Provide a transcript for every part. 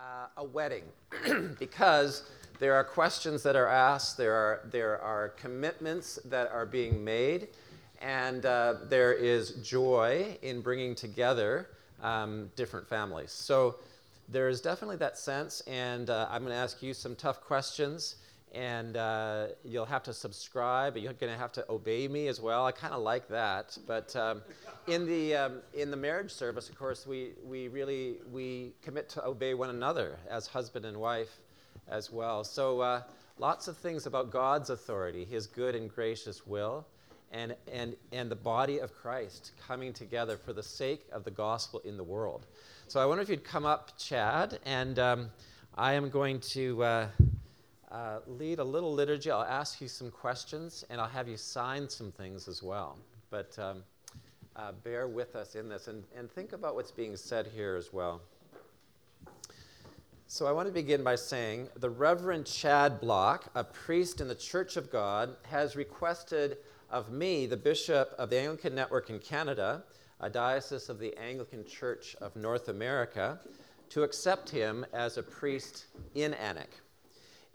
uh, a wedding because there are questions that are asked, there are, there are commitments that are being made, and uh, there is joy in bringing together um, different families. So there is definitely that sense, and uh, I'm going to ask you some tough questions and uh, you'll have to subscribe. You're going to have to obey me as well. I kind of like that. But um, in the um, in the marriage service, of course, we we really we commit to obey one another as husband and wife as well. So uh, lots of things about God's authority, His good and gracious will. And, and, and the body of Christ coming together for the sake of the gospel in the world. So I wonder if you'd come up, Chad, and um, I am going to uh, uh, lead a little liturgy. I'll ask you some questions and I'll have you sign some things as well. But um, uh, bear with us in this and, and think about what's being said here as well. So I want to begin by saying the Reverend Chad Block, a priest in the Church of God, has requested of me, the Bishop of the Anglican Network in Canada, a diocese of the Anglican Church of North America, to accept him as a priest in ANiC.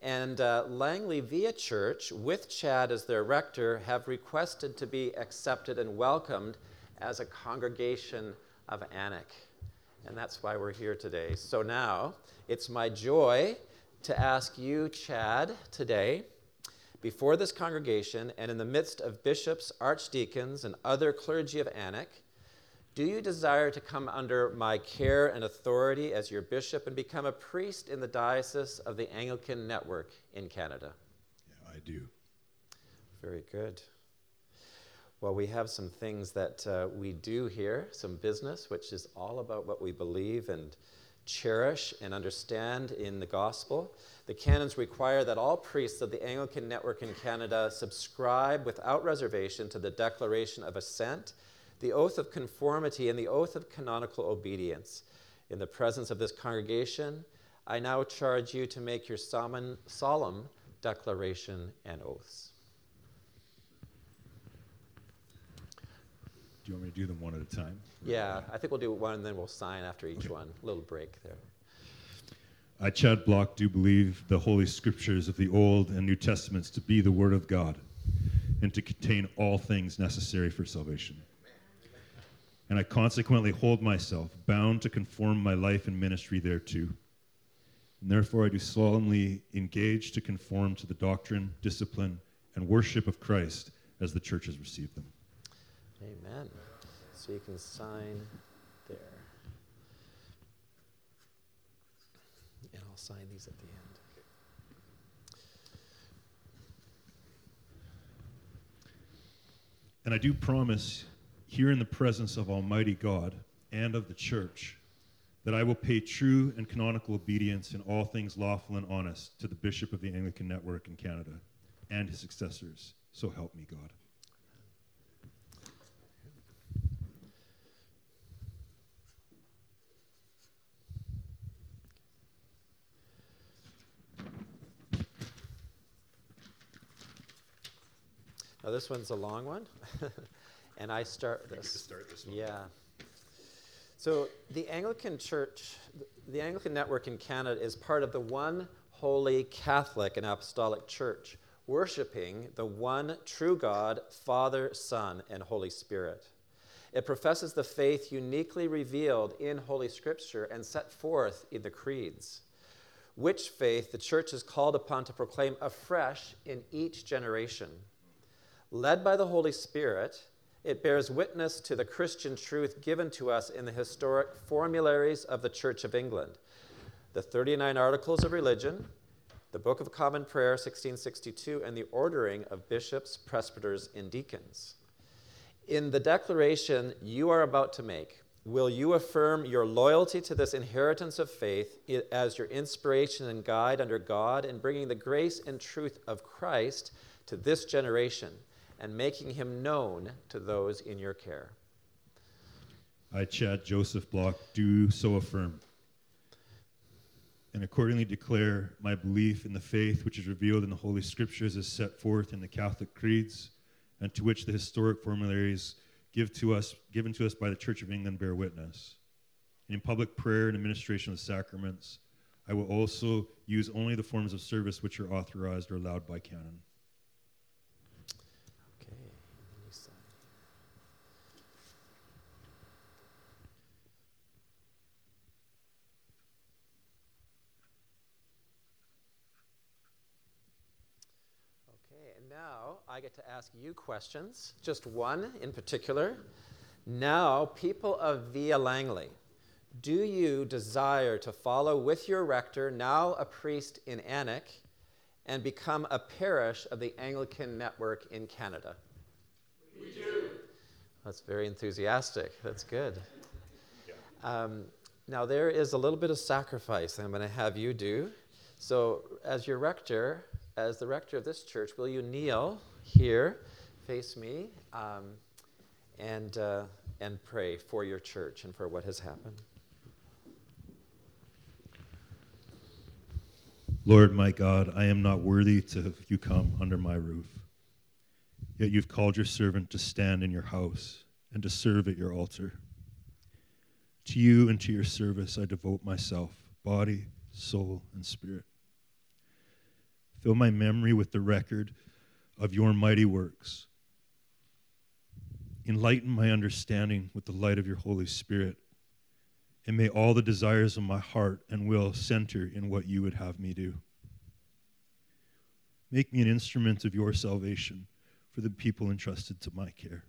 And uh, Langley Via Church, with Chad as their rector, have requested to be accepted and welcomed as a congregation of ANiC. And that's why we're here today. So now it's my joy to ask you, Chad, today, before this congregation and in the midst of bishops, archdeacons, and other clergy of ANiC, do you desire to come under my care and authority as your bishop and become a priest in the diocese of the Anglican Network in Canada? Yeah, I do. Very good. Well, we have some things that uh, we do here, some business, which is all about what we believe and cherish and understand in the gospel. The canons require that all priests of the Anglican Network in Canada subscribe without reservation to the Declaration of Assent the oath of conformity and the oath of canonical obedience. In the presence of this congregation, I now charge you to make your solemn declaration and oaths. Do you want me to do them one at a time? Yeah, I think we'll do one and then we'll sign after each okay. one. A little break there. I, Chad Block, do believe the Holy Scriptures of the Old and New Testaments to be the Word of God and to contain all things necessary for salvation and I consequently hold myself bound to conform my life and ministry thereto. And therefore, I do solemnly engage to conform to the doctrine, discipline, and worship of Christ as the church has received them. Amen. So you can sign there. And I'll sign these at the end. And I do promise here in the presence of Almighty God and of the church, that I will pay true and canonical obedience in all things lawful and honest to the Bishop of the Anglican Network in Canada and his successors. So help me God. Now, this one's a long one. and I start this. Start this. Yeah. So the Anglican Church, the Anglican Network in Canada is part of the one holy Catholic and Apostolic Church, worshiping the one true God, Father, Son, and Holy Spirit. It professes the faith uniquely revealed in Holy Scripture and set forth in the creeds, which faith the Church is called upon to proclaim afresh in each generation. Led by the Holy Spirit, it bears witness to the Christian truth given to us in the historic formularies of the Church of England the 39 Articles of Religion, the Book of Common Prayer, 1662, and the ordering of bishops, presbyters, and deacons. In the declaration you are about to make, will you affirm your loyalty to this inheritance of faith as your inspiration and guide under God in bringing the grace and truth of Christ to this generation? And making him known to those in your care. I, Chad Joseph Block, do so affirm and accordingly declare my belief in the faith which is revealed in the Holy Scriptures as set forth in the Catholic creeds and to which the historic formularies give to us, given to us by the Church of England bear witness. In public prayer and administration of the sacraments, I will also use only the forms of service which are authorized or allowed by canon. Okay. let me sign. Okay, and now I get to ask you questions, just one in particular. Now, people of Via Langley, do you desire to follow with your rector, now a priest in ANiC, and become a parish of the Anglican network in Canada? We do. That's very enthusiastic. That's good. Um, now, there is a little bit of sacrifice I'm going to have you do. So, as your rector, as the rector of this church, will you kneel here, face me, um, and, uh, and pray for your church and for what has happened? Lord my God, I am not worthy to have you come under my roof. Yet you've called your servant to stand in your house and to serve at your altar. To you and to your service I devote myself, body, soul, and spirit. Fill my memory with the record of your mighty works. Enlighten my understanding with the light of your Holy Spirit and may all the desires of my heart and will center in what you would have me do. Make me an instrument of your salvation for the people entrusted to my care,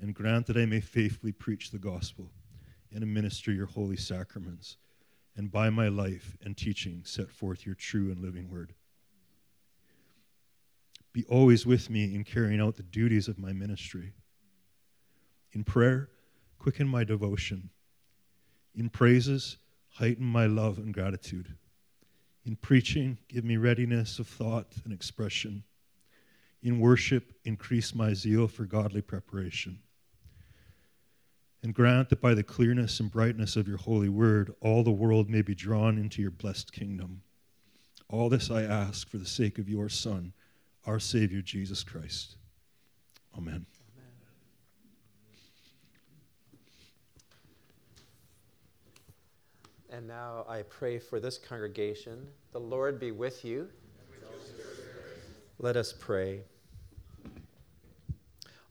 and grant that I may faithfully preach the gospel and administer your holy sacraments, and by my life and teaching set forth your true and living word. Be always with me in carrying out the duties of my ministry. In prayer, quicken my devotion in praises, heighten my love and gratitude. In preaching, give me readiness of thought and expression. In worship, increase my zeal for godly preparation. And grant that by the clearness and brightness of your holy word, all the world may be drawn into your blessed kingdom. All this I ask for the sake of your Son, our Savior, Jesus Christ. Amen. And now I pray for this congregation. The Lord be with you. Let us pray.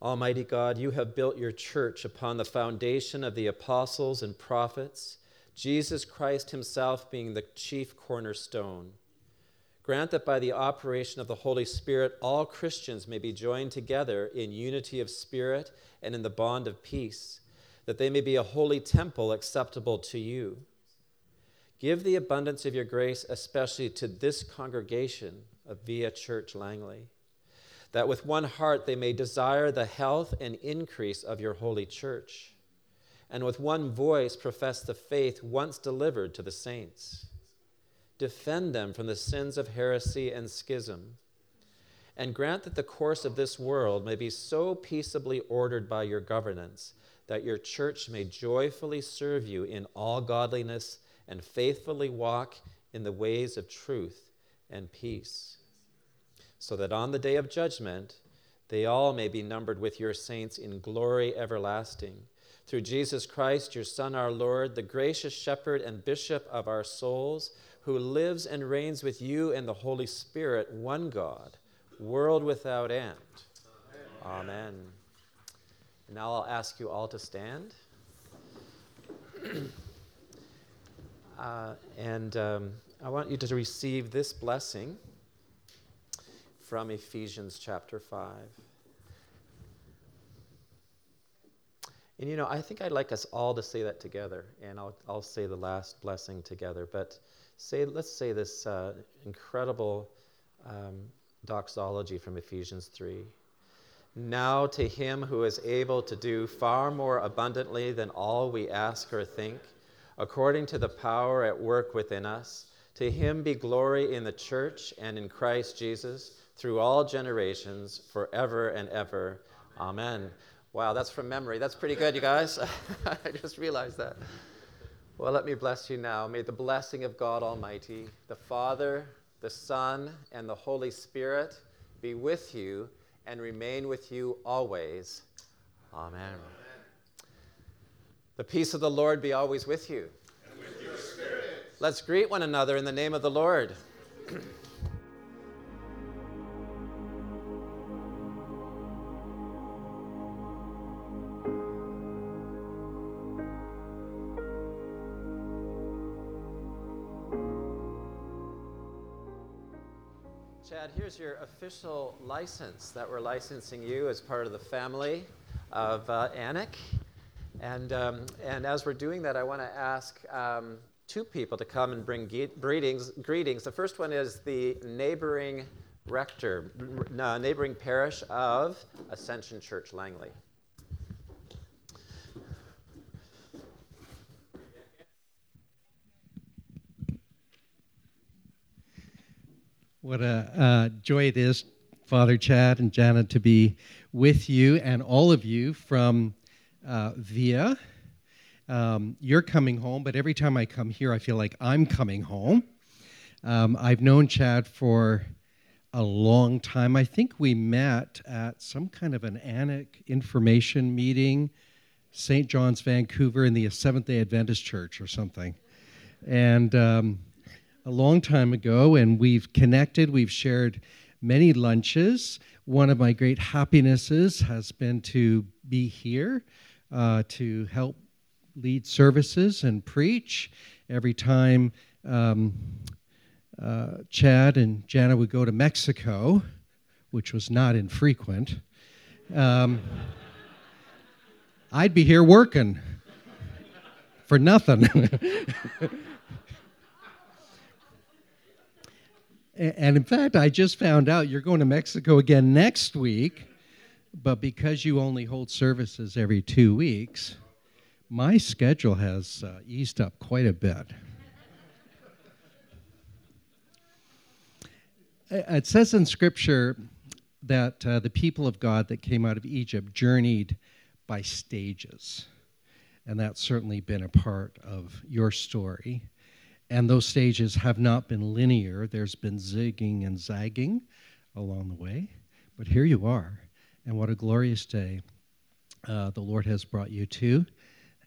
Almighty God, you have built your church upon the foundation of the apostles and prophets, Jesus Christ himself being the chief cornerstone. Grant that by the operation of the Holy Spirit, all Christians may be joined together in unity of spirit and in the bond of peace, that they may be a holy temple acceptable to you. Give the abundance of your grace, especially to this congregation of Via Church Langley, that with one heart they may desire the health and increase of your holy church, and with one voice profess the faith once delivered to the saints. Defend them from the sins of heresy and schism, and grant that the course of this world may be so peaceably ordered by your governance that your church may joyfully serve you in all godliness and faithfully walk in the ways of truth and peace, so that on the day of judgment they all may be numbered with your saints in glory everlasting. Through Jesus Christ, your Son, our Lord, the gracious shepherd and bishop of our souls, who lives and reigns with you and the Holy Spirit, one God, world without end. Amen. Amen. Now I'll ask you all to stand. Uh, and um, I want you to receive this blessing from Ephesians chapter 5. And you know, I think I'd like us all to say that together, and I'll, I'll say the last blessing together. But say, let's say this uh, incredible um, doxology from Ephesians 3. Now to him who is able to do far more abundantly than all we ask or think according to the power at work within us. To him be glory in the church and in Christ Jesus through all generations, forever and ever. Amen. Wow, that's from memory. That's pretty good, you guys. I just realized that. Well, let me bless you now. May the blessing of God Almighty, the Father, the Son, and the Holy Spirit be with you and remain with you always. Amen. The peace of the Lord be always with you. And with your spirit. Let's greet one another in the name of the Lord. Chad, here's your official license that we're licensing you as part of the family of uh, ANiC. And, um, and as we're doing that, I want to ask um, two people to come and bring greetings. greetings. The first one is the neighboring rector, uh, neighboring parish of Ascension Church Langley. What a uh, joy it is, Father Chad and Jana, to be with you and all of you from uh, Via. Um, you're coming home, but every time I come here, I feel like I'm coming home. Um, I've known Chad for a long time. I think we met at some kind of an ANiC information meeting, St. John's, Vancouver, in the Seventh day Adventist Church or something. And um, a long time ago, and we've connected, we've shared many lunches. One of my great happinesses has been to be here uh, to help lead services and preach. Every time um, uh, Chad and Jana would go to Mexico, which was not infrequent, um, I'd be here working for nothing. and in fact, I just found out you're going to Mexico again next week, but because you only hold services every two weeks, my schedule has uh, eased up quite a bit. It says in Scripture that uh, the people of God that came out of Egypt journeyed by stages. And that's certainly been a part of your story. And those stages have not been linear, there's been zigging and zagging along the way. But here you are. And what a glorious day uh, the Lord has brought you to.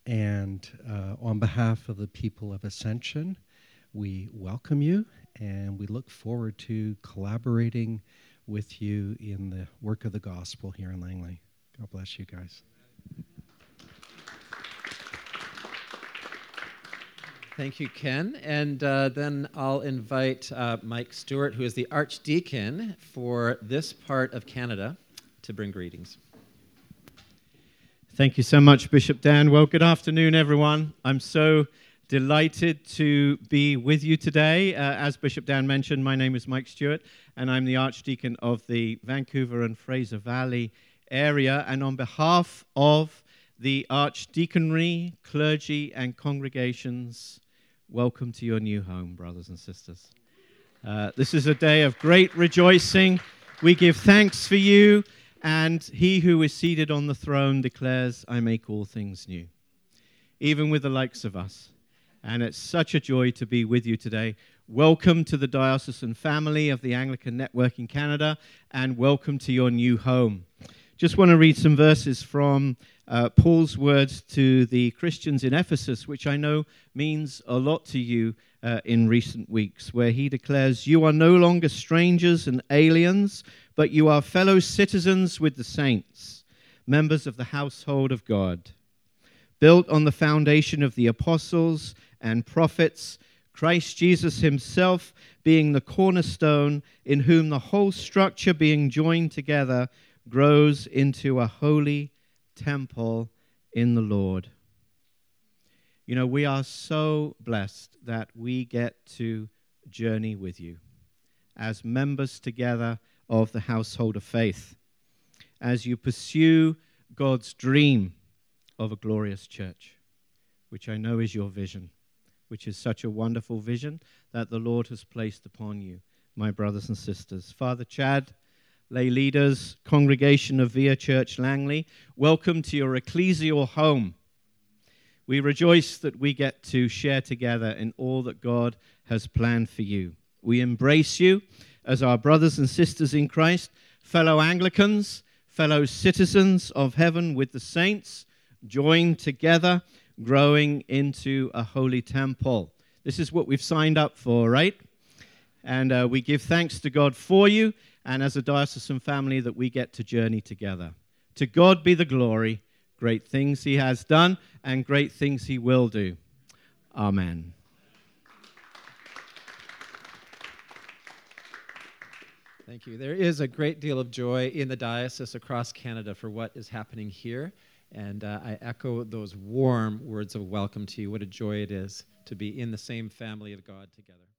And uh, on behalf of the people of Ascension, we welcome you and we look forward to collaborating with you in the work of the gospel here in Langley. God bless you guys. Thank you, Ken. And uh, then I'll invite uh, Mike Stewart, who is the Archdeacon for this part of Canada, to bring greetings. Thank you so much, Bishop Dan. Well, good afternoon, everyone. I'm so delighted to be with you today. Uh, as Bishop Dan mentioned, my name is Mike Stewart, and I'm the Archdeacon of the Vancouver and Fraser Valley area. And on behalf of the Archdeaconry, clergy, and congregations, welcome to your new home, brothers and sisters. Uh, this is a day of great rejoicing. We give thanks for you and he who is seated on the throne declares, I make all things new, even with the likes of us. And it's such a joy to be with you today. Welcome to the diocesan family of the Anglican Network in Canada, and welcome to your new home. Just want to read some verses from uh, Paul's words to the Christians in Ephesus, which I know means a lot to you uh, in recent weeks, where he declares, You are no longer strangers and aliens but you are fellow citizens with the saints, members of the household of God, built on the foundation of the apostles and prophets, Christ Jesus himself being the cornerstone, in whom the whole structure being joined together grows into a holy temple in the Lord. You know, we are so blessed that we get to journey with you as members together of the household of faith as you pursue God's dream of a glorious church, which I know is your vision, which is such a wonderful vision that the Lord has placed upon you, my brothers and sisters. Father Chad, lay leaders, congregation of Via Church Langley, welcome to your ecclesial home. We rejoice that we get to share together in all that God has planned for you. We embrace you as our brothers and sisters in Christ, fellow Anglicans, fellow citizens of heaven with the saints, joined together, growing into a holy temple. This is what we've signed up for, right? And uh, we give thanks to God for you, and as a diocesan family, that we get to journey together. To God be the glory, great things He has done, and great things He will do. Amen. Thank you. There is a great deal of joy in the diocese across Canada for what is happening here. And uh, I echo those warm words of welcome to you. What a joy it is to be in the same family of God together.